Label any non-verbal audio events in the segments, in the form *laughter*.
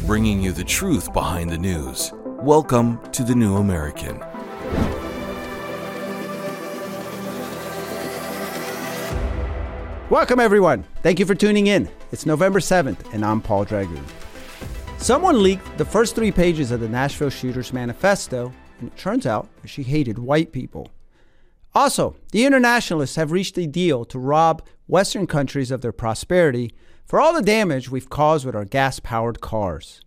bringing you the truth behind the news. Welcome to The New American. Welcome, everyone. Thank you for tuning in. It's November 7th, and I'm Paul Dragu. Someone leaked the first three pages of the Nashville Shooters Manifesto, and it turns out she hated white people. Also, the internationalists have reached a deal to rob Western countries of their prosperity for all the damage we've caused with our gas powered cars.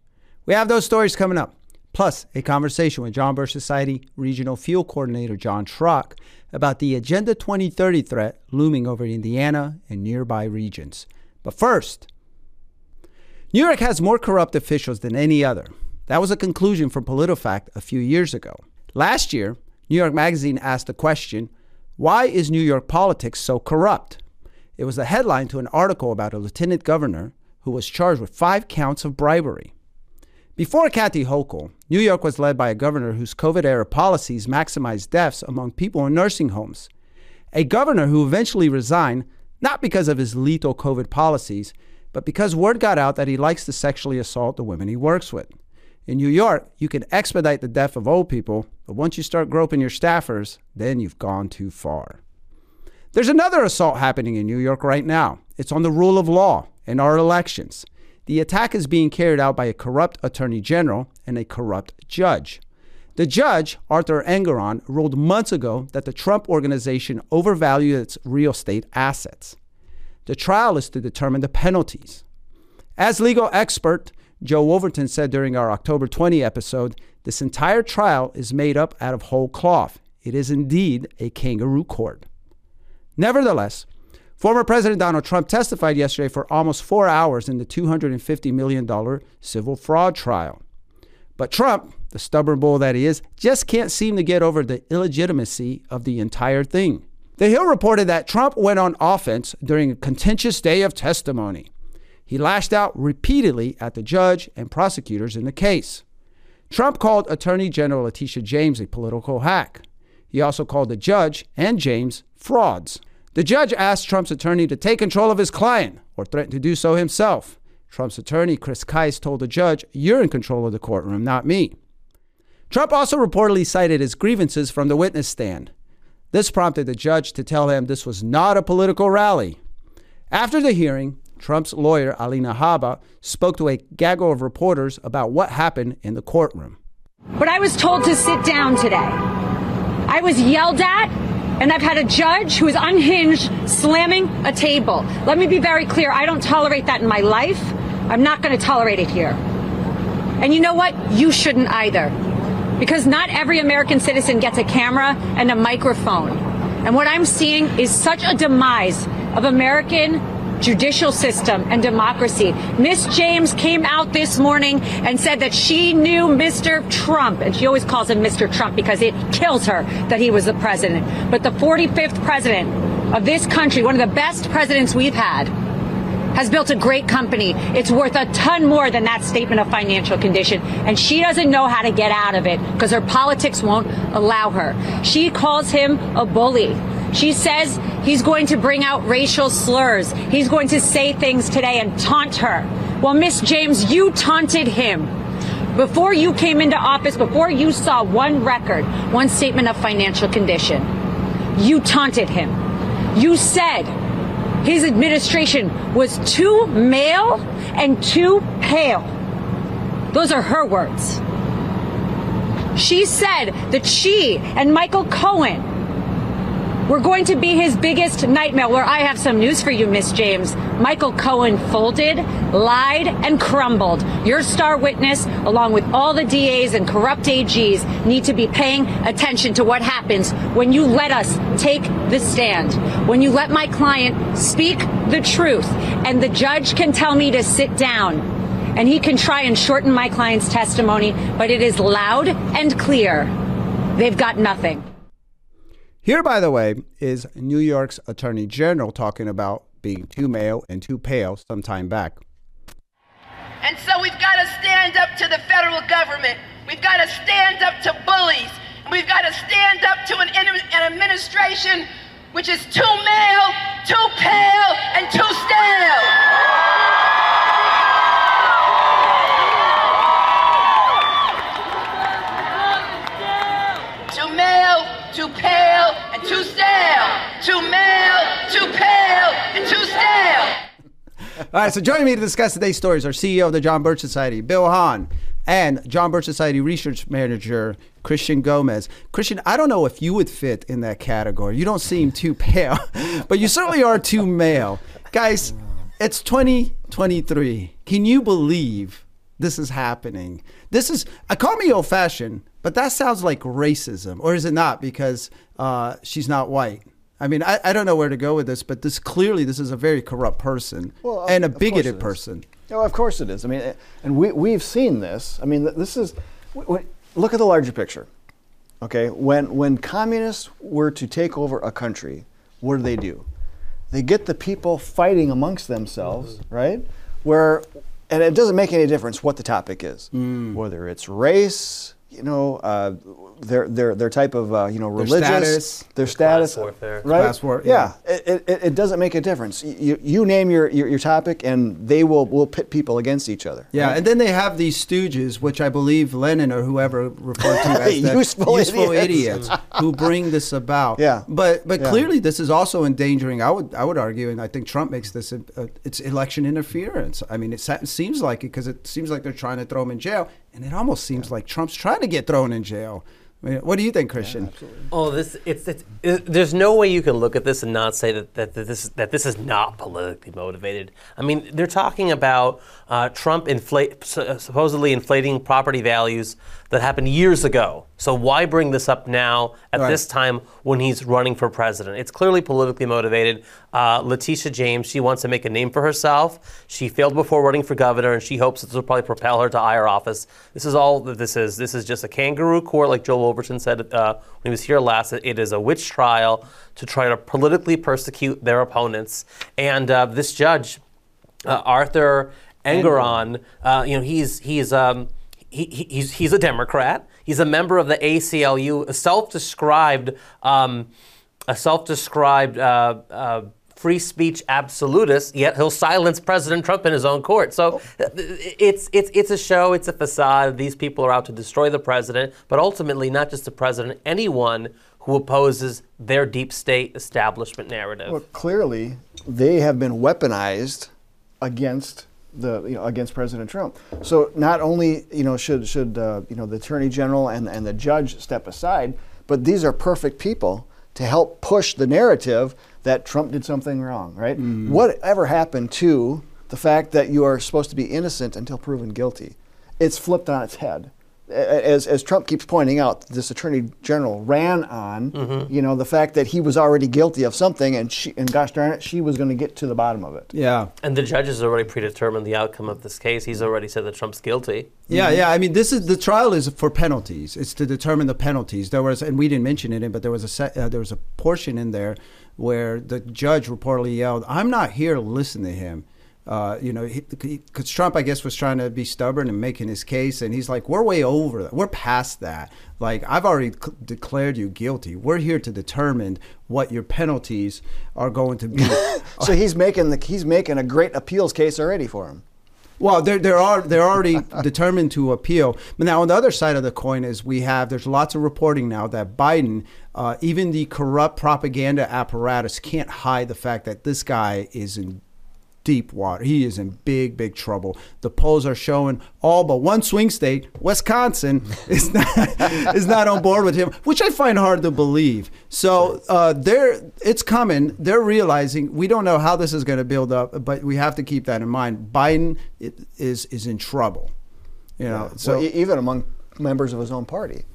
We have those stories coming up, plus a conversation with John Birch Society Regional Fuel Coordinator John Schrock about the Agenda 2030 threat looming over Indiana and nearby regions. But first, New York has more corrupt officials than any other. That was a conclusion from PolitiFact a few years ago. Last year, New York Magazine asked the question Why is New York politics so corrupt? It was the headline to an article about a lieutenant governor who was charged with five counts of bribery. Before Kathy Hochul, New York was led by a governor whose COVID era policies maximized deaths among people in nursing homes. A governor who eventually resigned not because of his lethal COVID policies, but because word got out that he likes to sexually assault the women he works with. In New York, you can expedite the death of old people, but once you start groping your staffers, then you've gone too far. There's another assault happening in New York right now. It's on the rule of law and our elections. The attack is being carried out by a corrupt attorney general and a corrupt judge. The judge, Arthur Engoron, ruled months ago that the Trump organization overvalued its real estate assets. The trial is to determine the penalties. As legal expert Joe Wolverton said during our October 20 episode, this entire trial is made up out of whole cloth. It is indeed a kangaroo court. Nevertheless, former President Donald Trump testified yesterday for almost four hours in the $250 million civil fraud trial. But Trump, the stubborn bull that he is, just can't seem to get over the illegitimacy of the entire thing. The Hill reported that Trump went on offense during a contentious day of testimony. He lashed out repeatedly at the judge and prosecutors in the case. Trump called Attorney General Letitia James a political hack. He also called the judge and James frauds. The judge asked Trump's attorney to take control of his client or threatened to do so himself. Trump's attorney, Chris Kise, told the judge, You're in control of the courtroom, not me. Trump also reportedly cited his grievances from the witness stand. This prompted the judge to tell him this was not a political rally. After the hearing, Trump's lawyer, Alina Habba, spoke to a gaggle of reporters about what happened in the courtroom. But I was told to sit down today. I was yelled at, and I've had a judge who is unhinged slamming a table. Let me be very clear I don't tolerate that in my life. I'm not going to tolerate it here. And you know what? You shouldn't either. Because not every American citizen gets a camera and a microphone. And what I'm seeing is such a demise of American judicial system and democracy. Miss James came out this morning and said that she knew Mr. Trump, and she always calls him Mr. Trump because it kills her that he was the president. But the 45th president of this country, one of the best presidents we've had, has built a great company. It's worth a ton more than that statement of financial condition. And she doesn't know how to get out of it because her politics won't allow her. She calls him a bully. She says he's going to bring out racial slurs. He's going to say things today and taunt her. Well, Miss James, you taunted him. Before you came into office, before you saw one record, one statement of financial condition, you taunted him. You said his administration was too male and too pale. Those are her words. She said that she and Michael Cohen were going to be his biggest nightmare. Where I have some news for you, Miss James. Michael Cohen folded, lied, and crumbled. Your star witness, along with all the DAs and corrupt AGs, need to be paying attention to what happens when you let us take the stand. When you let my client speak the truth, and the judge can tell me to sit down and he can try and shorten my client's testimony, but it is loud and clear. They've got nothing. Here, by the way, is New York's Attorney General talking about being too male and too pale some time back. And so we've got to stand up to the federal government. We've got to stand up to bullies. We've got to stand up to an, an administration which is too male, too pale, and too stale. Too male, too pale too stale, too male, too pale, and too stale. All right, so joining me to discuss today's stories are CEO of the John Birch Society, Bill Hahn, and John Birch Society Research Manager, Christian Gomez. Christian, I don't know if you would fit in that category. You don't seem too *laughs* pale, but you certainly are too male. Guys, it's 2023. Can you believe this is happening? This is, I call me old fashioned, but that sounds like racism, or is it not because uh, she's not white? I mean, I, I don't know where to go with this, but this clearly this is a very corrupt person Well, of- and a of course it bigoted person. No, of course it is. I mean, eh, and we, we've seen this. I mean, this is, look at the larger picture. Okay, when, when communists were to take over a country, what do they do? They get the people fighting amongst themselves, right? Where, and it doesn't make any difference what the topic is, whether it's race, you know, uh, their, their, their type of, uh, you know, Their religious, status. their status, warfare. right? Class war- yeah, it, it, it doesn't make a difference. You, you name your, your, your topic, and they will, will pit people against each other. Yeah, right? and then they have these stooges, which I believe Lenin or whoever referred to *laughs* as the Useful idiots. idiots. who bring this about. Yeah. but but Yeah. clearly this is also endangering. I would I would argue, and I think Trump makes this uh, it's election interference. I mean, it seems like it because it seems like they're trying to throw him in jail, and it almost seems like Trump's trying to get thrown in jail. I mean, what do you think, Christian? Oh, this it's, it's it, there's no way you can look at this and not say that, that, that this that this is not politically motivated. I mean, they're talking about uh, Trump inflate supposedly inflating property values that happened years ago. So why bring this up now at Right. this time when he's running for president? It's clearly politically motivated. Uh, Letitia James, she wants to make a name for herself. She failed before running for governor, and she hopes this will probably propel her to higher office. This is all that this is. This is just a kangaroo court, like Joe Wolverton said uh, when he was here last. It is a witch trial to try to politically persecute their opponents. And uh, this judge, uh, Arthur Engoron, uh, you know, he's he's um, he, he- he's he's a Democrat. He's a member of the ACLU, a self-described um, a self-described uh, uh, free speech absolutist. Yet he'll silence President Trump in his own court. So it's it's it's a show. It's a facade. These people are out to destroy the president, but ultimately not just the president, anyone who opposes their deep state establishment narrative. Well, clearly, they have been weaponized against the you know against President Trump. So not only you know should should uh, you know the Attorney General and and the judge step aside, but these are perfect people to help push the narrative that Trump did something wrong. Right? Whatever happened to the fact that you are supposed to be innocent until proven guilty? It's flipped on its head. A- As, as Trump keeps pointing out, this attorney general ran on, you know, the fact that he was already guilty of something, and she, and gosh darn it, she was going to get to the bottom of it. Yeah. And the judge has already predetermined the outcome of this case. He's already said that Trump's guilty. Yeah, yeah. I mean, this is the trial is for penalties. It's to determine the penalties. There was, and we didn't mention it, in, but there was a se- uh, there was a portion in there where the judge reportedly yelled, "I'm not here to listen to him." Uh, you know, because Trump, I guess, was trying to be stubborn and making his case, and he's like, "We're way over that. We're past that. Like, I've already c- declared you guilty. We're here to determine what your penalties are going to be." *laughs* So he's making the he's making a great appeals case already for him. Well, they're they're, al- they're already *laughs* determined to appeal. But now on the other side of the coin is we have there's lots of reporting now that Biden, uh, even the corrupt propaganda apparatus, can't hide the fact that this guy is in deep water. He is in big big trouble. The polls are showing all but one swing state, Wisconsin, *laughs* is not *laughs* is not on board with him, which I find hard to believe. So uh, they're it's coming. They're realizing we don't know how this is going to build up, but we have to keep that in mind. Biden is is in trouble. You know, so So e- even among members of his own party,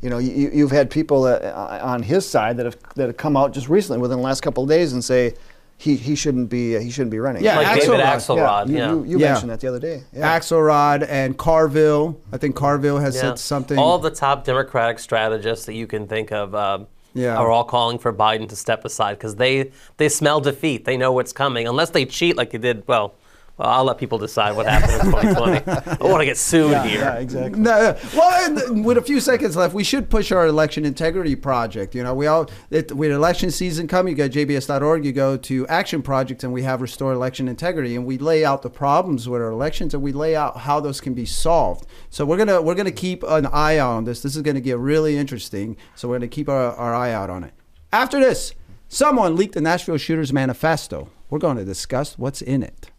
you know, you, you've had people uh, on his side that have that have come out just recently within the last couple of days and say he, he shouldn't be uh, he shouldn't be running. Yeah, Like David Axelrod. Axelrod. you, Yeah. you, you Yeah. mentioned that the other day. Yeah. Axelrod and Carville. I think Carville has Yeah. said something. All the top Democratic strategists that you can think of um, Yeah. are all calling for Biden to step aside because they they smell defeat. They know what's coming, unless they cheat like they did. Well, well I'll let people decide what happened in *laughs* 2020. I want to get sued here. Yeah, exactly. No, well, and with a few seconds left, we should push our election integrity project. You know, we all it, with election season coming, you go to jbs.org, you go to Action Project, and we have Restore Election Integrity, and we lay out the problems with our elections, and we lay out how those can be solved. So we're gonna we're gonna keep an eye on this. This is gonna get really interesting. So we're gonna keep our, our eye out on it. After this, someone leaked the Nashville Shooters Manifesto. We're going to discuss what's in it.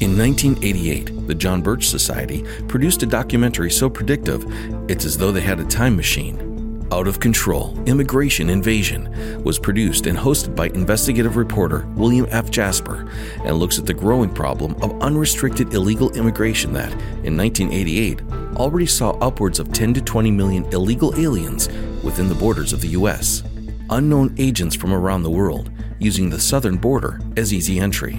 In 1988, the John Birch Society produced a documentary so predictive, it's as though they had a time machine. Out of Control Immigration Invasion was produced and hosted by investigative reporter William F. Jasper and looks at the growing problem of unrestricted illegal immigration that, in 1988, already saw upwards of 10 to 20 million illegal aliens within the borders of the U.S. Unknown agents from around the world using the southern border as easy entry.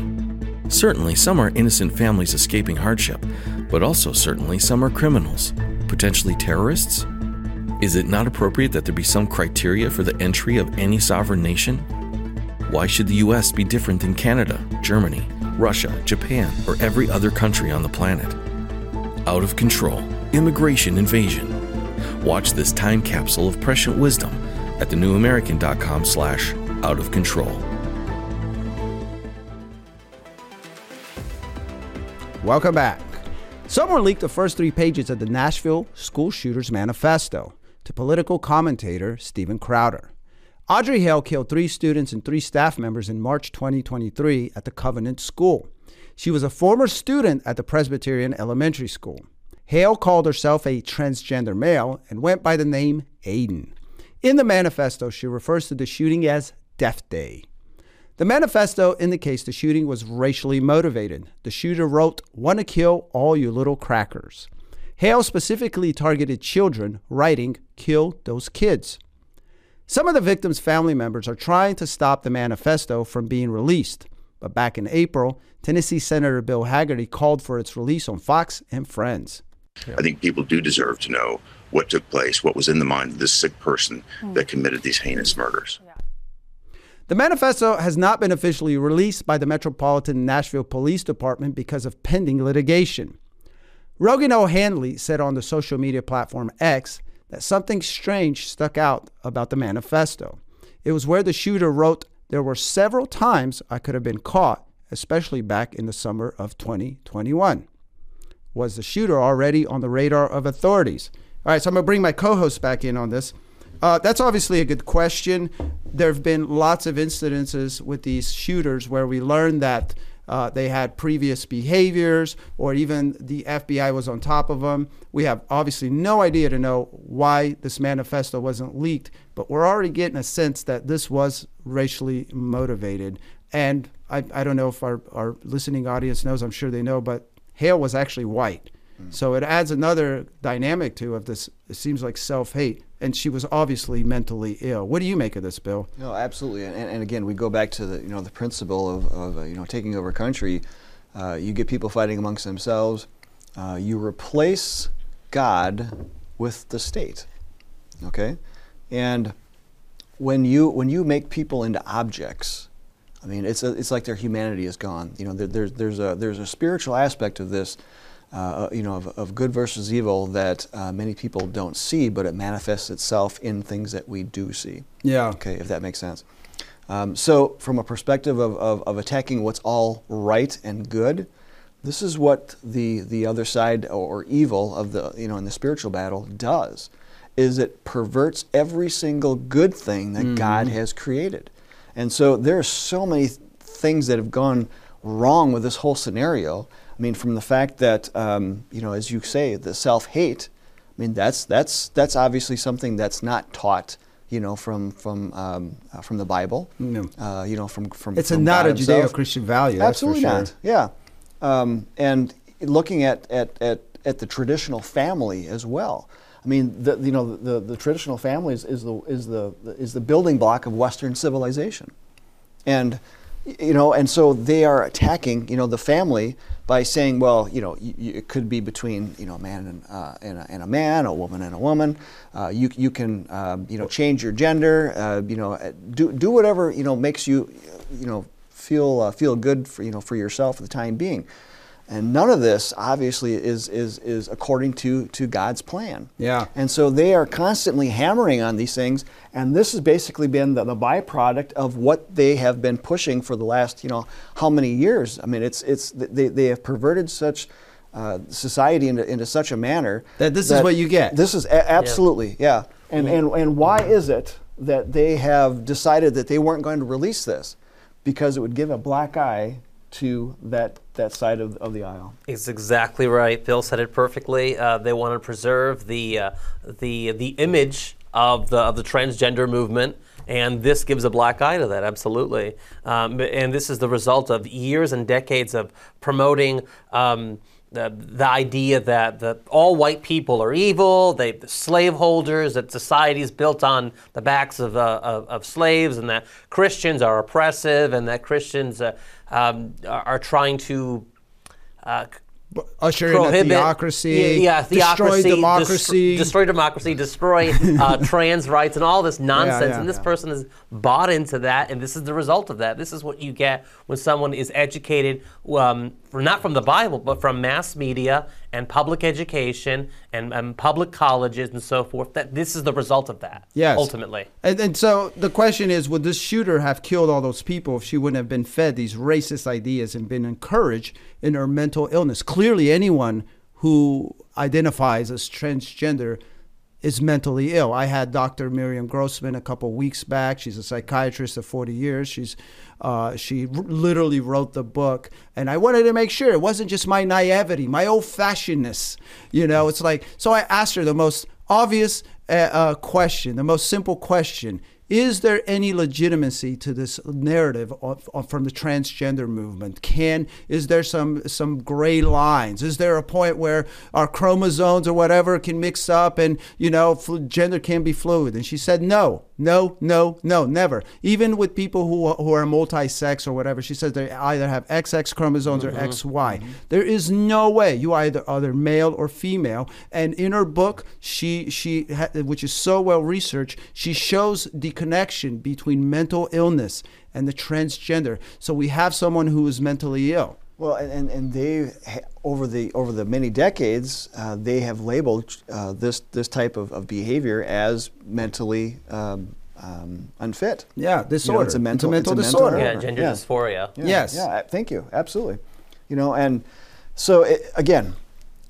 Certainly, some are innocent families escaping hardship, but also certainly some are criminals, potentially terrorists. Is it not appropriate that there be some criteria for the entry of any sovereign nation? Why should the US be different than Canada, Germany, Russia, Japan, or every other country on the planet? Out of control, immigration invasion. Watch this time capsule of prescient wisdom at thenewamerican.com slash out of control. Welcome back. Someone leaked the first three pages of the Nashville School Shooters Manifesto to political commentator Steven Crowder. Audrey Hale killed three students and three staff members in March 2023 at the Covenant School. She was a former student at the Presbyterian Elementary School. Hale called herself a transgender male and went by the name Aiden. In the manifesto, she refers to the shooting as Death Day. The manifesto indicates the shooting was racially motivated. The shooter wrote, Want to kill all you little crackers. Hale specifically targeted children, writing, Kill those kids. Some of the victims' family members are trying to stop the manifesto from being released. But back in April, Tennessee Senator Bill Hagerty called for its release on Fox and Friends. I think people do deserve to know what took place, what was in the mind of this sick person that committed these heinous murders. The manifesto has not been officially released by the Metropolitan Nashville Police Department because of pending litigation. Rogan O'Handley said on the social media platform X that something strange stuck out about the manifesto. It was where the shooter wrote, There were several times I could have been caught, especially back in the summer of 2021. Was the shooter already on the radar of authorities? All right, so I'm going to bring my co host back in on this. Uh, that's obviously a good question. There have been lots of incidences with these shooters where we learned that uh, they had previous behaviors or even the FBI was on top of them. We have obviously no idea to know why this manifesto wasn't leaked, but we're already getting a sense that this was racially motivated. And I, I don't know if our, our listening audience knows, I'm sure they know, but Hale was actually white. So it adds another dynamic to of this. It seems like self hate, and she was obviously mentally ill. What do you make of this, Bill? No, absolutely. And, and again, we go back to the you know the principle of, of uh, you know taking over country. Uh, you get people fighting amongst themselves. Uh, you replace God with the state. Okay, and when you when you make people into objects, I mean it's a, it's like their humanity is gone. You know, there, there's there's a there's a spiritual aspect of this uh, you know, of, of, good versus evil that uh, many people don't see, but it manifests itself in things that we do see. Yeah. Okay, if that makes sense. Um, so, from a perspective of, of, of, attacking what's all right and good, this is what the the other side or, or evil of the you know in the spiritual battle does, is it perverts every single good thing that mm-hmm. God has created, and so there are so many things that have gone wrong with this whole scenario I mean, from the fact that um, you know, as you say, the self-hate. I mean, that's that's that's obviously something that's not taught. You know, from from um, uh, from the Bible. No. Uh, you know, from from. It's from a not God a Judeo-Christian value. Absolutely sure. not. Yeah, um, and looking at, at at at the traditional family as well. I mean, the, you know, the, the traditional family is, is, the, is, the, is the building block of Western civilization. And, you know, and so they are attacking, you know, the family by saying, well, you know, it could be between you know a man and, uh, and, a, and, a, man, a woman and a woman. Uh, you you can um, you know change your gender. Uh, you know, uh, do do whatever you know makes you you know feel uh, feel good for you know for yourself for the time being. And none of this, obviously, is, is, is according to, to God's plan. Yeah. And so they are constantly hammering on these things, and this has basically been the, the byproduct of what they have been pushing for the last, you know, how many years? I mean, it's, it's, they, they have perverted such uh, society into, into such a manner that this that is what you get. This is a- absolutely, yeah. yeah. And, and, and why is it that they have decided that they weren't going to release this? Because it would give a black eye to that that side of, of the aisle. It's exactly right. Bill said it perfectly. Uh, they want to preserve the uh, the the image of the of the transgender movement. And this gives a black eye to that, absolutely. Um, and this is the result of years and decades of promoting um, the, the idea that, that all white people are evil, they the slaveholders, that society is built on the backs of, uh, of, of, slaves, and that Christians are oppressive, and that Christians uh, um, are, are, trying to uh, usher prohibit, in a theocracy, yeah, theocracy, destroy democracy, destroy democracy, destroy uh, *laughs* trans rights, and all this nonsense. Yeah, yeah, and this yeah. person has bought into that, and this is the result of that. This is what you get when someone is educated, um, not from the Bible, but from mass media and public education and, and, public colleges and so forth. That this is the result of that. Yes, ultimately. And, and so the question is, would this shooter have killed all those people if she wouldn't have been fed these racist ideas and been encouraged in her mental illness? Clearly, anyone who identifies as transgender is mentally ill. I had Dr. Miriam Grossman a couple weeks back. She's a psychiatrist of 40 years. She's uh, she r- literally wrote the book, and I wanted to make sure it wasn't just my naivety, my old-fashionedness. You know, it's like so. I asked her the most obvious uh, uh, question, the most simple question: is there any legitimacy to this narrative of, of, from the transgender movement? Can is there some some gray lines? Is there a point where our chromosomes or whatever can mix up and you know gender can be fluid? And she said no. No, no, no, never. Even with people who, who are multi-sex or whatever, she says they either have XX chromosomes mm-hmm. or XY. Mm-hmm. There is no way you either either male or female. And in her book, she she which is so well researched, she shows the connection between mental illness and the transgender. So we have someone who is mentally ill. Well, and, and they over the over the many decades, uh, they have labeled uh, this this type of, of behavior as mentally um, um, unfit. Yeah, disorder. You know, it's a mental, it's a mental it's a disorder. Mental, yeah, gender yeah. dysphoria. Yeah, yes. Yeah. Thank you. Absolutely. You know, and so it, again,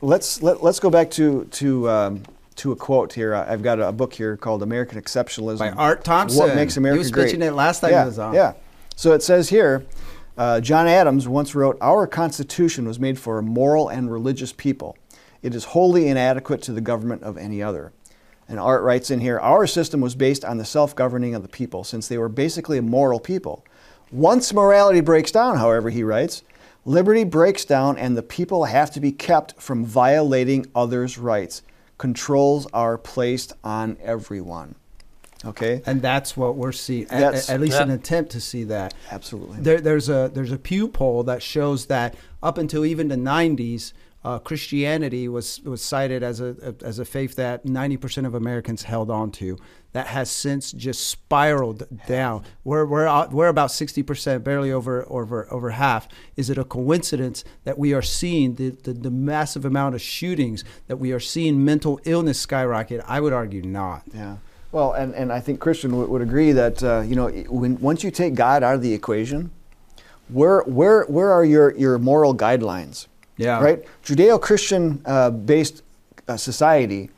let's let, let's go back to to um, to a quote here. I've got a book here called American Exceptionalism by Art Thompson. What makes America great? He was great? pitching it last time yeah, he was on. Yeah. So it says here. Uh, John Adams once wrote, Our Constitution was made for a moral and religious people. It is wholly inadequate to the government of any other. And Art writes in here, Our system was based on the self governing of the people, since they were basically a moral people. Once morality breaks down, however, he writes, liberty breaks down and the people have to be kept from violating others' rights. Controls are placed on everyone. Okay, and that's what we're seeing. At, at, least an attempt to see that. Absolutely. There, there's a there's a Pew poll that shows that up until even the 90s, uh, Christianity was was cited as a, a as a faith that 90% of Americans held on to. That has since just spiraled down. We're we're we're about 60%, barely over over over half. Is it a coincidence that we are seeing the, the, the massive amount of shootings that we are seeing mental illness skyrocket? I would argue not. Yeah. Well, and, and I think Christian w- would agree that uh, you know when once you take God out of the equation, where where where are your your moral guidelines? Yeah. Right. Judeo-Christian uh, based uh, society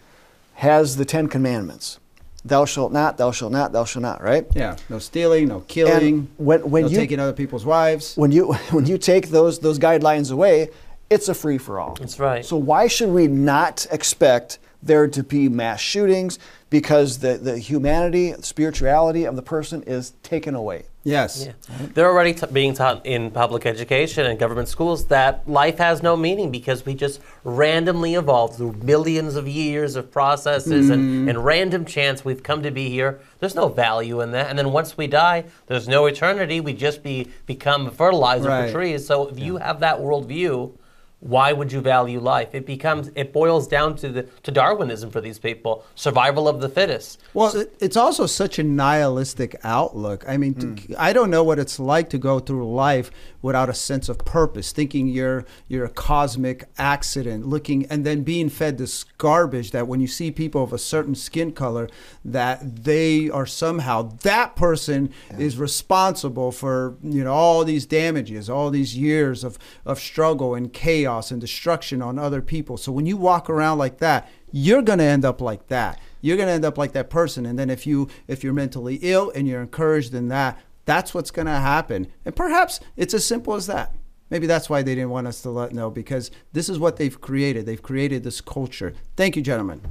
has the Ten Commandments. Thou shalt not. Thou shalt not. Thou shalt not. Right. Yeah. No stealing. No killing. And when when no you taking other people's wives. When you *laughs* when you take those those guidelines away, it's a free for all. That's right. So why should we not expect there to be mass shootings because the, the humanity, spirituality of the person is taken away. Yes. Yeah. They're already t- being taught in public education and government schools that life has no meaning because we just randomly evolved through millions of years of processes mm. and, and random chance we've come to be here. There's no value in that. And then once we die, there's no eternity. We just be become fertilizer right. for trees. So if yeah. you have that worldview, why would you value life? It becomes it boils down to the to Darwinism for these people, survival of the fittest. Well, so, it's also such a nihilistic outlook. I mean, mm. I don't know what it's like to go through life without a sense of purpose, thinking you're you're a cosmic accident, looking and then being fed this garbage that when you see people of a certain skin color, that they are somehow that person yeah. is responsible for you know all these damages, all these years of of struggle and chaos and destruction on other people. So when you walk around like that, you're going to end up like that. You're going to end up like that person. And then if you if you're mentally ill and you're encouraged in that, that's what's going to happen. And perhaps it's as simple as that. Maybe that's why they didn't want us to let know because this is what they've created. They've created this culture. Thank you, gentlemen.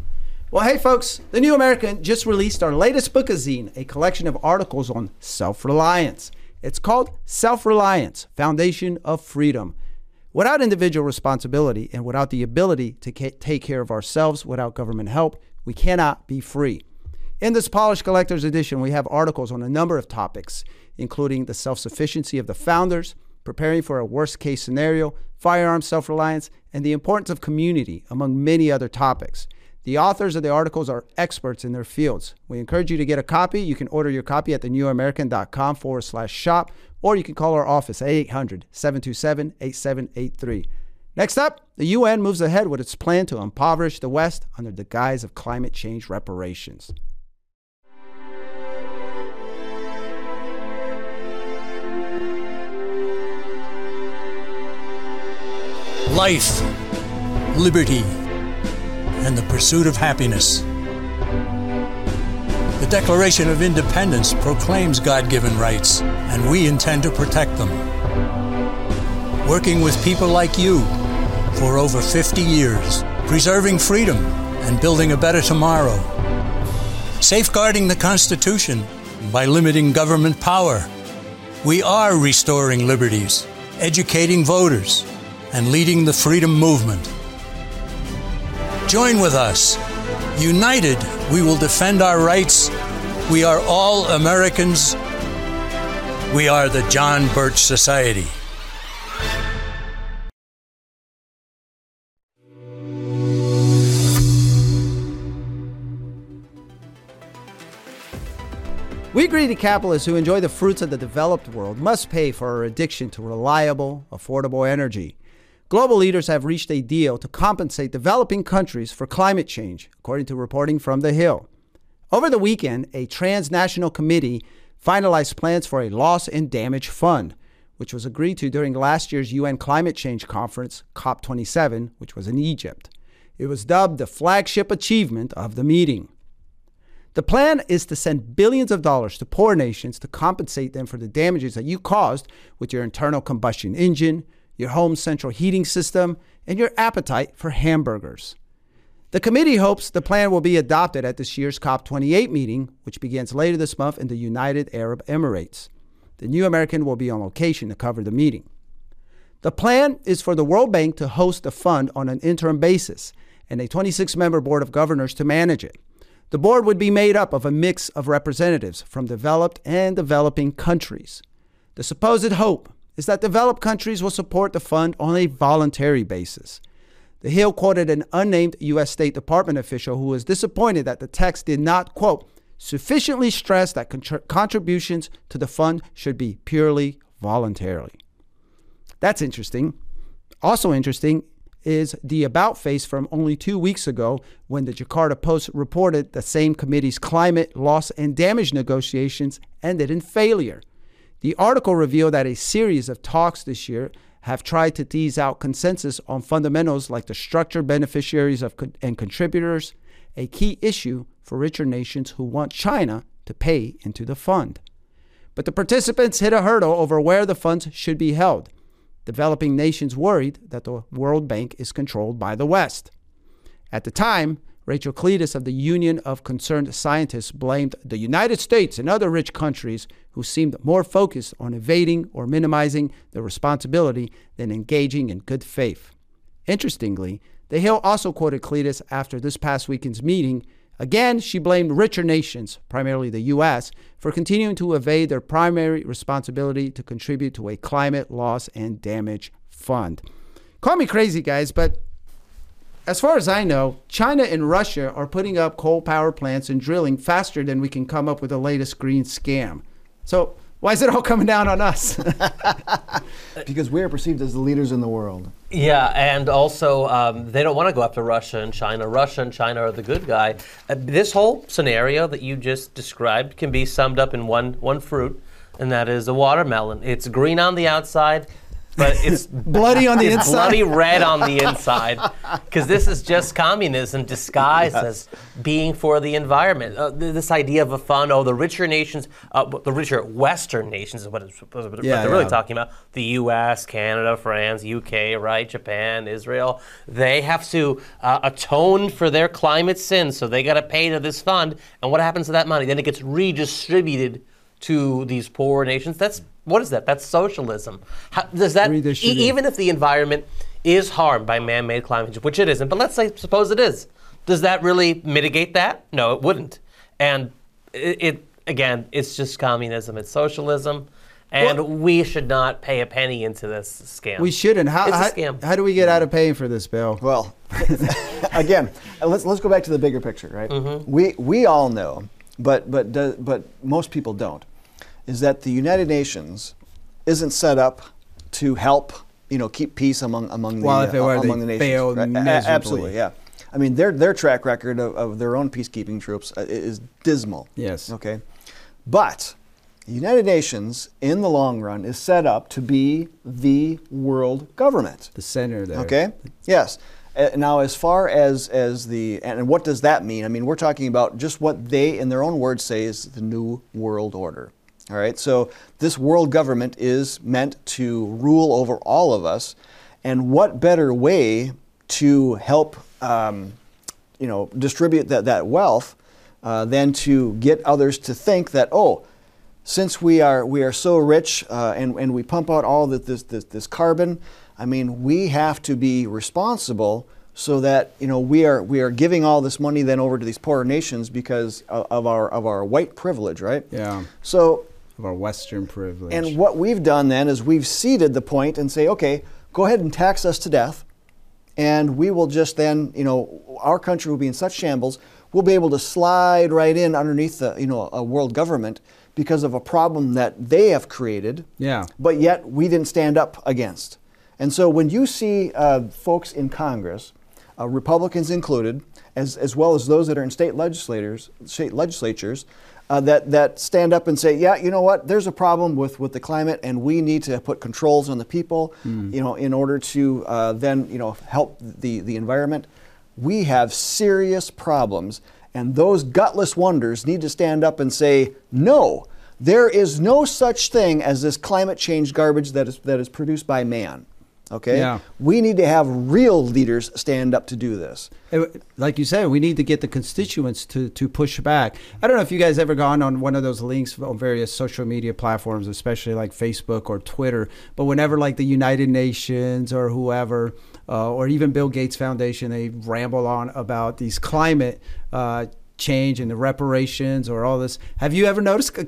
Well, hey, folks, the New American just released our latest bookazine, a collection of articles on self reliance. It's called Self Reliance Foundation of Freedom. Without individual responsibility and without the ability to take care of ourselves without government help, we cannot be free. In this Polished Collector's Edition, we have articles on a number of topics, including the self sufficiency of the founders, preparing for a worst case scenario, firearm self reliance, and the importance of community, among many other topics. The authors of the articles are experts in their fields. We encourage you to get a copy. You can order your copy at thenewamerican.com forward slash shop, or you can call our office at 800 727 8783. Next up, the UN moves ahead with its plan to impoverish the West under the guise of climate change reparations. Life, liberty, and the pursuit of happiness. The Declaration of Independence proclaims God given rights, and we intend to protect them. Working with people like you for over 50 years, preserving freedom and building a better tomorrow. Safeguarding the Constitution by limiting government power. We are restoring liberties, educating voters, and leading the freedom movement. Join with us. United, we will defend our rights. We are all Americans. We are the John Birch Society. We greedy capitalists who enjoy the fruits of the developed world must pay for our addiction to reliable, affordable energy. Global leaders have reached a deal to compensate developing countries for climate change, according to reporting from The Hill. Over the weekend, a transnational committee finalized plans for a loss and damage fund, which was agreed to during last year's UN climate change conference, COP27, which was in Egypt. It was dubbed the flagship achievement of the meeting. The plan is to send billions of dollars to poor nations to compensate them for the damages that you caused with your internal combustion engine, your home's central heating system, and your appetite for hamburgers. The committee hopes the plan will be adopted at this year's COP28 meeting, which begins later this month in the United Arab Emirates. The New American will be on location to cover the meeting. The plan is for the World Bank to host the fund on an interim basis and a 26 member board of governors to manage it. The board would be made up of a mix of representatives from developed and developing countries. The supposed hope is that developed countries will support the fund on a voluntary basis. The Hill quoted an unnamed U.S. State Department official who was disappointed that the text did not, quote, sufficiently stress that contr- contributions to the fund should be purely voluntarily. That's interesting. Also interesting is the about face from only two weeks ago when the Jakarta Post reported the same committee's climate loss and damage negotiations ended in failure. The article revealed that a series of talks this year have tried to tease out consensus on fundamentals like the structure, beneficiaries of and contributors, a key issue for richer nations who want China to pay into the fund. But the participants hit a hurdle over where the funds should be held developing nations worried that the World Bank is controlled by the West. At the time, Rachel Cleetus of the Union of Concerned Scientists blamed the United States and other rich countries who seemed more focused on evading or minimizing their responsibility than engaging in good faith. Interestingly, The Hill also quoted Cleetus after this past weekend's meeting. Again, she blamed richer nations, primarily the U.S., for continuing to evade their primary responsibility to contribute to a climate loss and damage fund. Call me crazy, guys, but as far as I know, China and Russia are putting up coal power plants and drilling faster than we can come up with the latest green scam. So, why is it all coming down on us? *laughs* because we are perceived as the leaders in the world. Yeah, and also um, they don't want to go after Russia and China. Russia and China are the good guy. Uh, this whole scenario that you just described can be summed up in one one fruit, and that is a watermelon. It's green on the outside, but it's *laughs* Bloody on the it's inside. bloody red on the inside, because this is just communism disguised as being for the environment. Uh, th- this idea of a fund, oh, the richer nations, uh, the richer Western nations is what, it's, what they're Yeah, really yeah. talking about. The U.S., Canada, France, UK, right, Japan, Israel. They have to uh, atone for their climate sins, so they got to pay to this fund. And what happens to that money? Then it gets redistributed to these poor nations. That's what is that? That's socialism. How, does that e- even if the environment is harmed by man-made climate change, which it isn't, but let's say suppose it is, does that really mitigate that? No, it wouldn't. And it, it again, it's just communism. It's socialism. And Well- we should not pay a penny into this scam. We shouldn't. How, It's a how, scam. how do we get out of paying for this, Bill? Well, *laughs* again, *laughs* let's let's go back to the bigger picture, right? Mm-hmm. We we all know, but but do, but most people don't, is that the United Nations isn't set up to help you know keep peace among among the if uh, were, among the nations. right? A- a- miserably. Absolutely, yeah. I mean, their their track record of, of their own peacekeeping troops uh, is dismal. Yes. Okay, but the United Nations, in the long run, is set up to be the world government. The center there. Okay. Yes. Uh, now, as far as as the and what does that mean? I mean, we're talking about just what they, in their own words, say is the new world order. All right. So this world government is meant to rule over all of us, and what better way to help, um, you know, distribute that that wealth uh, than to get others to think that oh since we are we are so rich uh, and and we pump out all this, this this carbon, I mean we have to be responsible so that you know we are we are giving all this money then over to these poorer nations because of, of our of our white privilege, right? Yeah. So Of our Western privilege. and what we've done then is we've ceded the point and say, okay, go ahead and tax us to death, and we will just then, you know, our country will be in such shambles, we'll be able to slide right in underneath the, you know, a world government because of a problem that they have created. Yeah. But yet we didn't stand up against. And so when you see uh, folks in Congress, uh, Republicans included, as, as well as those that are in state legislators, state legislatures, uh, that, that stand up and say, yeah, you know what, there's a problem with, with the climate and we need to put controls on the people, you know, in order to uh, then, you know, help the, the environment. We have serious problems and those gutless wonders need to stand up and say, no, there is no such thing as this climate change garbage that is, that is produced by man. Okay? Yeah. We need to have real leaders stand up to do this. Like you said, we need to get the constituents to, to push back. I don't know if you guys ever gone on one of those links on various social media platforms, especially like Facebook or Twitter. But whenever like the United Nations or whoever, uh, or even Bill Gates Foundation, they ramble on about these climate uh, change and the reparations or all this. Have you ever noticed?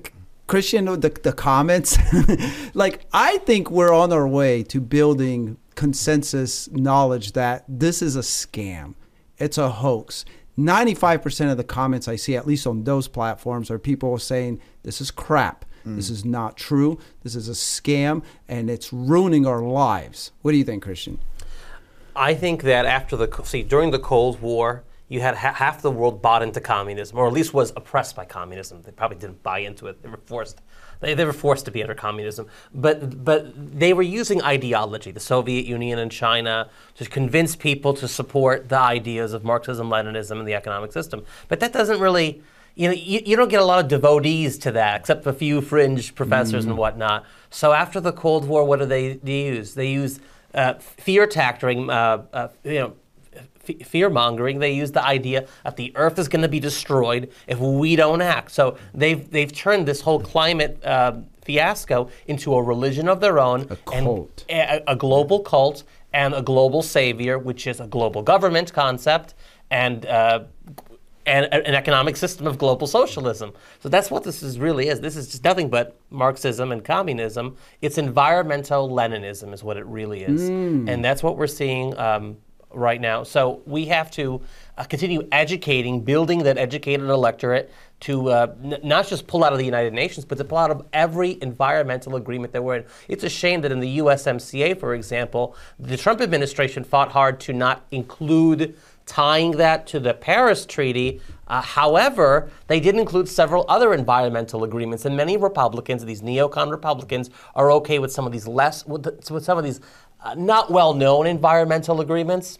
Christian, the, the comments, *laughs* like I think we're on our way to building consensus knowledge that this is a scam. It's a hoax. 95% of the comments I see, at least on those platforms, are people saying, This is crap. Mm. This is not true. This is a scam and it's ruining our lives. What do you think, Christian? I think that after the see during the Cold War, you had ha- half the world bought into communism, or at least was oppressed by communism. They probably didn't buy into it; they were forced. They, they were forced to be under communism, but but they were using ideology, the Soviet Union and China, to convince people to support the ideas of Marxism, Leninism, and the economic system. But that doesn't really. You know, you, you don't get a lot of devotees to that, except a few fringe professors and whatnot. So after the Cold War, what do they, they use? They use uh, fear tactic, uh, uh, you know, fear mongering. They use the idea that the Earth is going to be destroyed if we don't act. So they've they've turned this whole climate uh, fiasco into a religion of their own, A cult. and a, a global cult, and a global savior, which is a global government concept, and. Uh, and an economic system of global socialism. So that's what this is really is. This is just nothing but Marxism and communism. It's environmental Leninism, is what it really is, and that's what we're seeing um, right now. So we have to uh, continue educating, building that educated electorate to uh, n- not just pull out of the United Nations, but to pull out of every environmental agreement that we're in. It's a shame that in the USMCA, for example, the Trump administration fought hard to not include tying that to the Paris Treaty. Uh, however, they did include several other environmental agreements, and many Republicans, these neocon Republicans, are okay with some of these less, with, the, with some of these uh, not well-known environmental agreements.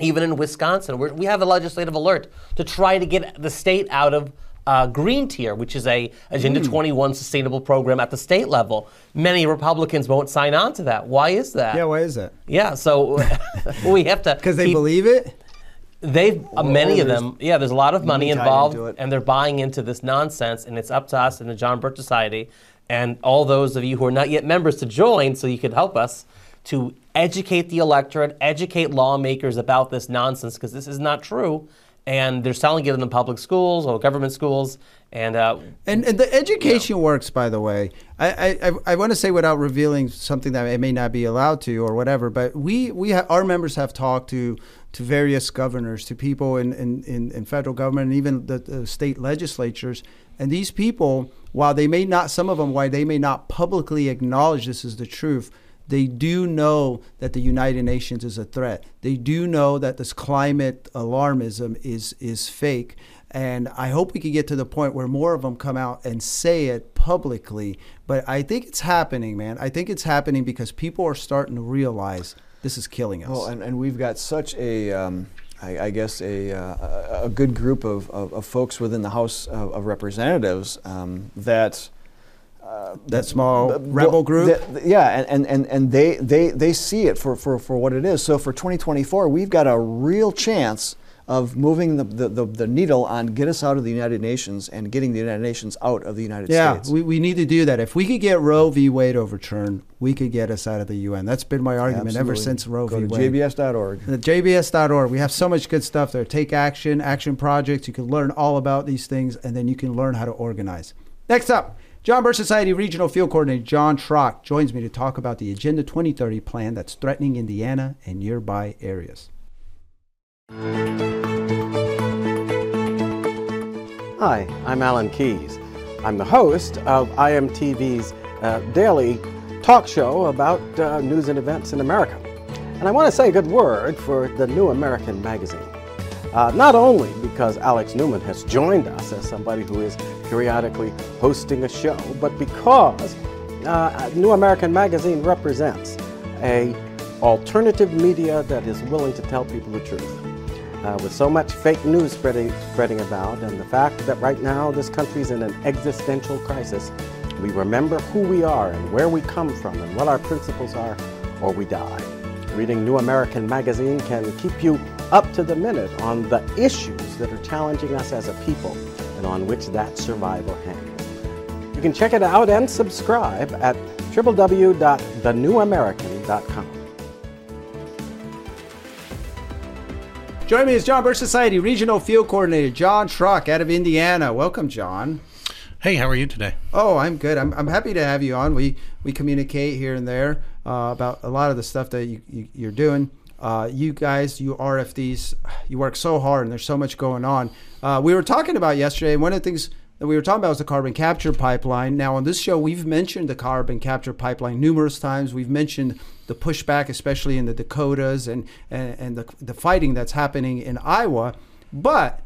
Even in Wisconsin, we're, we have a legislative alert to try to get the state out of uh, Green Tier, which is a Agenda 21 sustainable program at the state level. Many Republicans won't sign on to that. Why is that? Yeah, why is that? Yeah, so *laughs* we have to *laughs* Because they keep- believe it. They've uh, many of them. Yeah, there's a lot of money money involved, and they're buying into this nonsense. And it's up to us in the John Birch Society, and all those of you who are not yet members to join, so you could help us to educate the electorate, educate lawmakers about this nonsense, because this is not true. And they're selling it in the public schools or government schools, and uh, And, and the education works, by the way. I, I, I- I want to say without revealing something that I may not be allowed to or whatever, but we, we ha- our members have talked to to various governors, to people in, in, in, in federal government, and even the, the state legislatures. And these people, while they may not, some of them, why they may not publicly acknowledge this is the truth, they do know that the United Nations is a threat. They do know that this climate alarmism is is fake. And I hope we can get to the point where more of them come out and say it publicly. But I think it's happening, man. I think it's happening because people are starting to realize this is killing us. Well, and, and we've got such a, um, I, guess, a, uh, a good group of, of, of folks within the House of, of Representatives um, that. That small rebel group. th- yeah, and, and, and, and they, they, they see it for, for, for what it is. So for 2024, we've got a real chance of moving the, the, the, the needle on get us out of the United Nations and getting the United Nations out of the United yeah, States. we, we need to do that. If we could get Roe v. Wade overturned, we could get us out of the UN. That's been my argument ever since Roe Go v. Wade. jbs.org. The JBS.org. We have so much good stuff there. Take action, action projects. You can learn all about these things, and then you can learn how to organize. Next up, John Birch Society Regional Field Coordinator John Trock joins me to talk about the Agenda 2030 plan that's threatening Indiana and nearby areas. Hi, I'm Alan Keyes. I'm the host of IMTV's uh, daily talk show about uh, news and events in America. And I want to say a good word for the New American magazine. Uh, not only because Alex Newman has joined us as somebody who is periodically hosting a show, but because uh, New American magazine represents a alternative media that is willing to tell people the truth uh, with so much fake news spreading, spreading about, and the fact that right now this country's in an existential crisis, we remember who we are and where we come from and what our principles are, or we die. Reading New American Magazine can keep you up to the minute on the issues that are challenging us as a people and on which that survival hangs. You can check it out and subscribe at www.thenewamerican.com. Join me is John Birch Society Regional Field Coordinator John Trock out of Indiana. Welcome, John. Hey, how are you today? Oh, I'm good. I'm, I'm happy to have you on. We we communicate here and there uh, about a lot of the stuff that you, you, you're doing. Uh, you guys, you RFDs, you work so hard, and there's so much going on. Uh, we were talking about yesterday, and one of the things that we were talking about was the carbon capture pipeline. Now, on this show, we've mentioned the carbon capture pipeline numerous times. We've mentioned the pushback, especially in the Dakotas, and and, and the the fighting that's happening in Iowa, but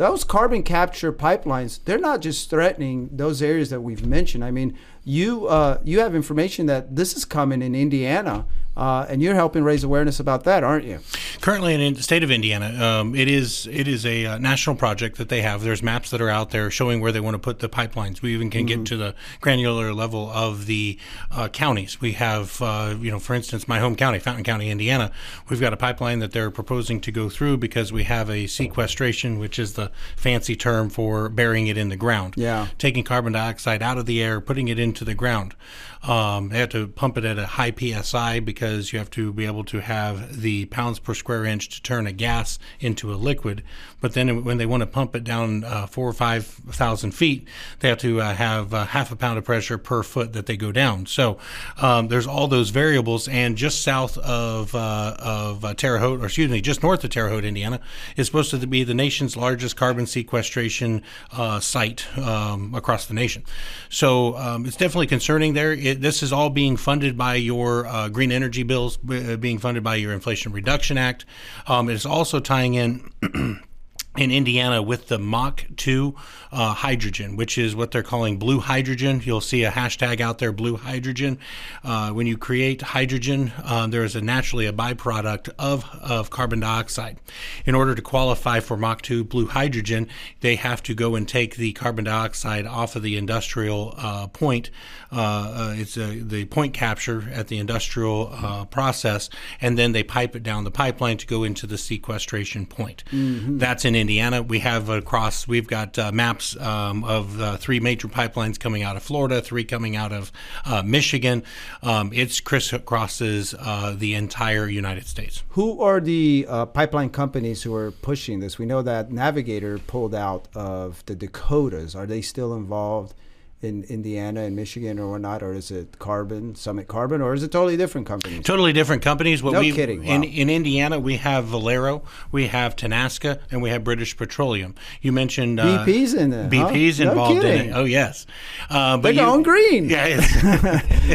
those carbon capture pipelines they're not just threatening those areas that we've mentioned i mean you uh, you have information that this is coming in indiana uh, and you're helping raise awareness about that aren't you Currently, in the state of Indiana, um, it is it is a uh, national project that they have. There's maps that are out there showing where they want to put the pipelines. We even can get to the granular level of the uh, counties. We have, uh, you know, for instance, my home county, Fountain County, Indiana. We've got a pipeline that they're proposing to go through because we have a sequestration, which is the fancy term for burying it in the ground. Yeah. taking carbon dioxide out of the air, putting it into the ground. Um, they have to pump it at a high psi because you have to be able to have the pounds per square inch to turn a gas into a liquid. But then when they want to pump it down uh, four or five thousand feet, they have to uh, have uh, half a pound of pressure per foot that they go down. So um, there's all those variables. And just south of uh, of uh, Terre Haute, or excuse me, just north of Terre Haute, Indiana, is supposed to be the nation's largest carbon sequestration uh, site um, across the nation. So um, it's definitely concerning there. It, this is all being funded by your uh, green energy bills, uh, being funded by your Inflation Reduction Act. Um, it's also tying in. *clears throat* in Indiana with the Mach 2 uh, hydrogen, which is what they're calling blue hydrogen. You'll see a hashtag out there, blue hydrogen. Uh, when you create hydrogen, uh, there is a naturally a byproduct of, of carbon dioxide. In order to qualify for Mach 2 blue hydrogen, they have to go and take the carbon dioxide off of the industrial uh, point. Uh, uh, it's the point capture at the industrial process, and then they pipe it down the pipeline to go into the sequestration point. Mm-hmm. That's in Indiana. We have across, we've got uh, maps um, of uh, three major pipelines coming out of Florida, three coming out of uh, Michigan. Um, it crisscrosses uh, the entire United States. Who are the uh, pipeline companies who are pushing this? We know that Navigator pulled out of the Dakotas. Are they still involved? In Indiana and Michigan or whatnot, or is it Carbon, Summit Carbon, or is it totally different companies? Totally different companies. What no we, kidding. Wow. In, in Indiana, we have Valero, we have Tenaska, and we have British Petroleum. You mentioned uh, BP's in there. BP's involved no in it. Oh yes, uh, but they're going green. *laughs* Yeah,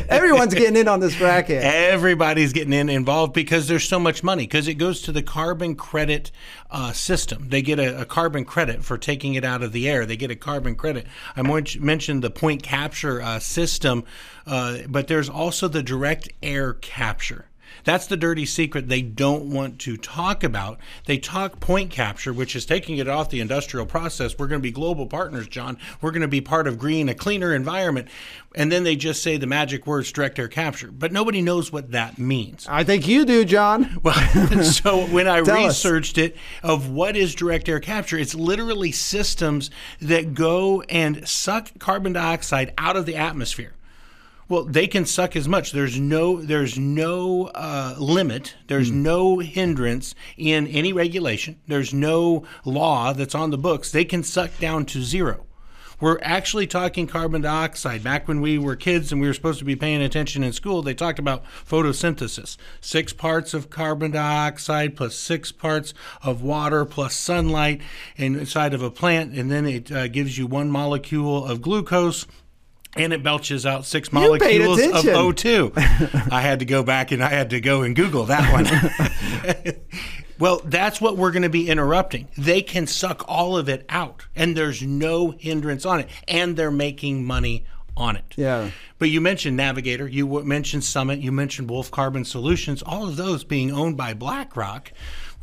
*laughs* everyone's getting in on this bracket. *laughs* Everybody's getting in involved because there's so much money because it goes to the carbon credit uh, system. They get a, a, carbon credit for taking it out of the air. They get a carbon credit. I mentioned the point capture uh, system, uh, but there's also the direct air capture. That's the dirty secret they don't want to talk about. They talk point capture, which is taking it off the industrial process. We're going to be global partners, John. We're going to be part of green, a cleaner environment. And then they just say the magic words direct air capture. But nobody knows what that means. I think you do, John. *laughs* Well, *laughs* so when I researched us. it of what is direct air capture, it's literally systems that go and suck carbon dioxide out of the atmosphere. Well, they can suck as much. There's no there's no uh, limit. There's mm. no hindrance in any regulation. There's no law that's on the books. They can suck down to zero. We're actually talking carbon dioxide. Back when we were kids and we were supposed to be paying attention in school, they talked about photosynthesis. Six parts of carbon dioxide plus six parts of water plus sunlight inside of a plant, and then it uh, gives you one molecule of glucose and it belches out six molecules of O2. I had to go back and I had to go and Google that one. *laughs* well, that's what we're going to be interrupting. They can suck all of it out, and there's no hindrance on it, and they're making money on it. Yeah. But you mentioned Navigator, you mentioned Summit, you mentioned Wolf Carbon Solutions, all of those being owned by BlackRock.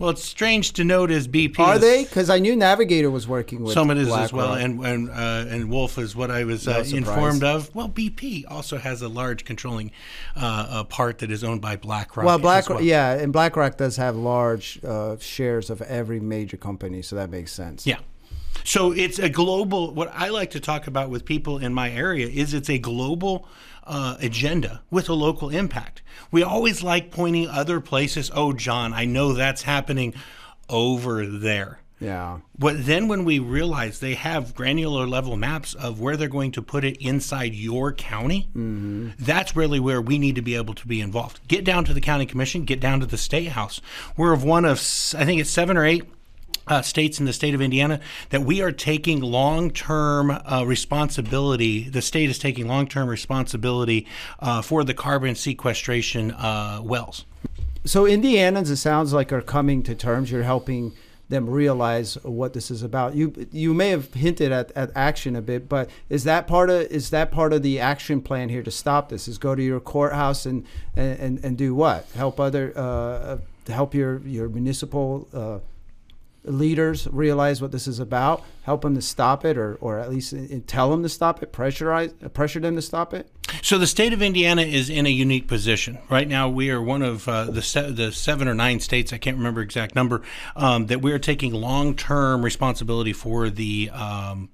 Well, it's strange to note as BP. Are they? Because I knew Navigator was working with Summit is Black as well, and and uh, and Wolf is what I was uh, informed of. Well, BP also has a large controlling uh, part that is owned by BlackRock. Well, BlackRock, well. yeah, and BlackRock does have large uh, shares of every major company, so that makes sense. Yeah. So it's a global. What I like to talk about with people in my area is it's a global uh, agenda with a local impact. We always like pointing other places. Oh, John, I know that's happening over there. Yeah. But then when we realize they have granular level maps of where they're going to put it inside your county, mm-hmm. that's really where we need to be able to be involved. Get down to the county commission, get down to the state house. We're of one of, I think it's seven or eight uh, states in the state of Indiana that we are taking long term uh, responsibility. The state is taking long term responsibility uh, for the carbon sequestration uh, wells. So, Indianans, it sounds like, are coming to terms. You're helping them realize what this is about. You you may have hinted at, at action a bit, but is that part of is that part of the action plan here to stop this? Is go to your courthouse and and, and do what? Help other uh, help your your municipal uh, leaders realize what this is about, help them to stop it, or, or at least tell them to stop it, pressurize, pressure them to stop it? So the state of Indiana is in a unique position right now. We are one of uh, the se- the seven or nine states I can't remember exact number um, that we are taking long term responsibility for the um,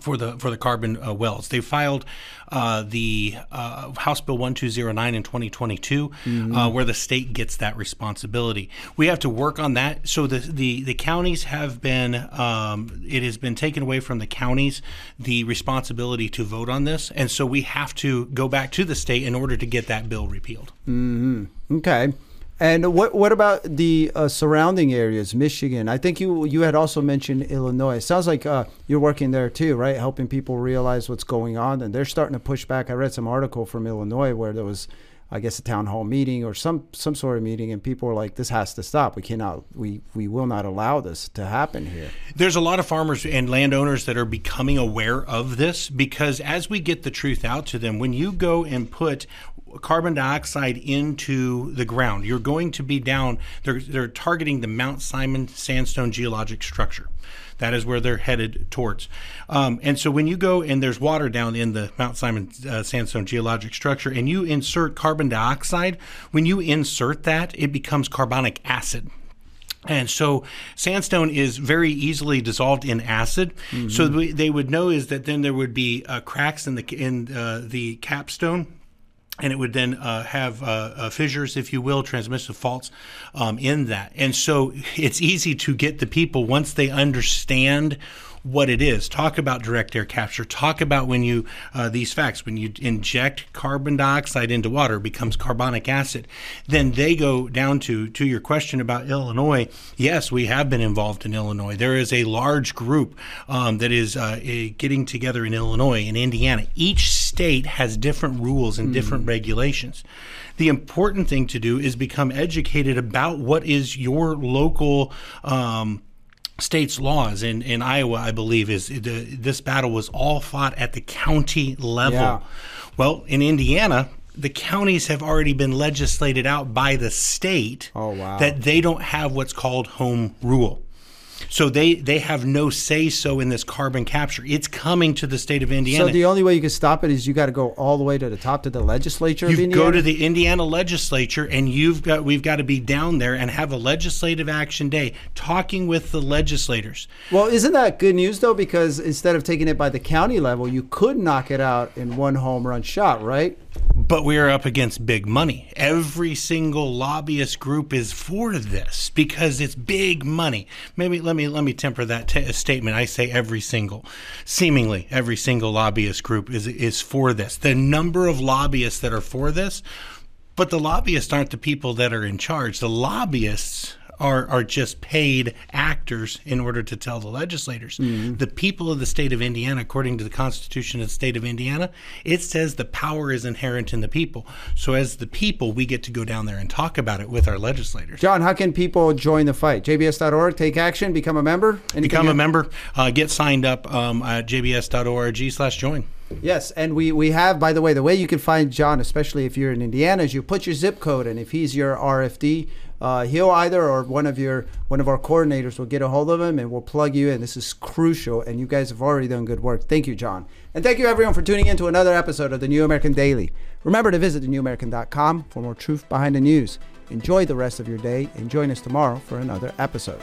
for the for the carbon uh, wells. They filed uh, the uh, House Bill 1209 in 2022, Mm-hmm. uh, where the state gets that responsibility. We have to work on that. So the the, the counties have been um, it has been taken away from the counties the responsibility to vote on this, and so we have to go back to the state in order to get that bill repealed. Okay. And what what about the uh, surrounding areas, Michigan? I think you you had also mentioned Illinois. It sounds like uh, you're working there too, right? Helping people realize what's going on, and they're starting to push back. I read some article from Illinois where there was, I guess, a town hall meeting or some some sort of meeting, and people were like, "This has to stop. We cannot. We we will not allow this to happen here." There's a lot of farmers and landowners that are becoming aware of this because as we get the truth out to them, when you go and put carbon dioxide into the ground, you're going to be down. They're, they're targeting the Mount Simon sandstone geologic structure. That is where they're headed towards. Um, and so when you go and there's water down in the Mount Simon uh, sandstone geologic structure and you insert carbon dioxide, when you insert that, it becomes carbonic acid. And so sandstone is very easily dissolved in acid. So we- they would know is that then there would be uh, cracks in the in uh, the capstone. And it would then uh, have uh, uh, fissures, if you will, transmissive faults um, in that. And so it's easy to get the people once they understand what it is. Talk about direct air capture. Talk about when you uh, these facts when you inject carbon dioxide into water it becomes carbonic acid. Then they go down to to your question about Illinois. Yes, we have been involved in Illinois. There is a large group um, that is uh, getting together in Illinois and Indiana. Each state has different rules and different regulations. The important thing to do is become educated about what is your local. Um, state's laws in, in Iowa, I believe, is the, this battle was all fought at the county level. Yeah. Well, in Indiana, the counties have already been legislated out by the state Oh, wow. that they don't have what's called home rule. So they, they have no say so in this carbon capture. It's coming to the state of Indiana. So the only way you can stop it is you got to go all the way to the top to the legislature You go to the Indiana legislature, and you've got we've got to be down there and have a legislative action day, talking with the legislators. Well, isn't that good news though? Because instead of taking it by the county level, you could knock it out in one home run shot, right? But we are up against big money. Every single lobbyist group is for this because it's big money. Maybe let me let me temper that t- statement. I say every single, seemingly every single lobbyist group is is for this. The number of lobbyists that are for this, but the lobbyists aren't the people that are in charge. The lobbyists are are just paid actors in order to tell the legislators. The people of the state of Indiana, according to the Constitution of the state of Indiana, it says the power is inherent in the people. So as the people, we get to go down there and talk about it with our legislators. John, how can people join the fight? JBS.org, take action, become a member. Anything Become a member, uh, get signed up um, at jbs.org/join. Yes, and we we have, by the way, the way you can find John, especially if you're in Indiana, is you put your zip code, and if he's your RFD, uh, he'll either or one of your one of our coordinators will get a hold of him, and we'll plug you in. This is crucial, and you guys have already done good work. Thank you, John, and thank you everyone for tuning in to another episode of the New American Daily. Remember to visit thenewamerican.com for more truth behind the news. Enjoy the rest of your day, and join us tomorrow for another episode.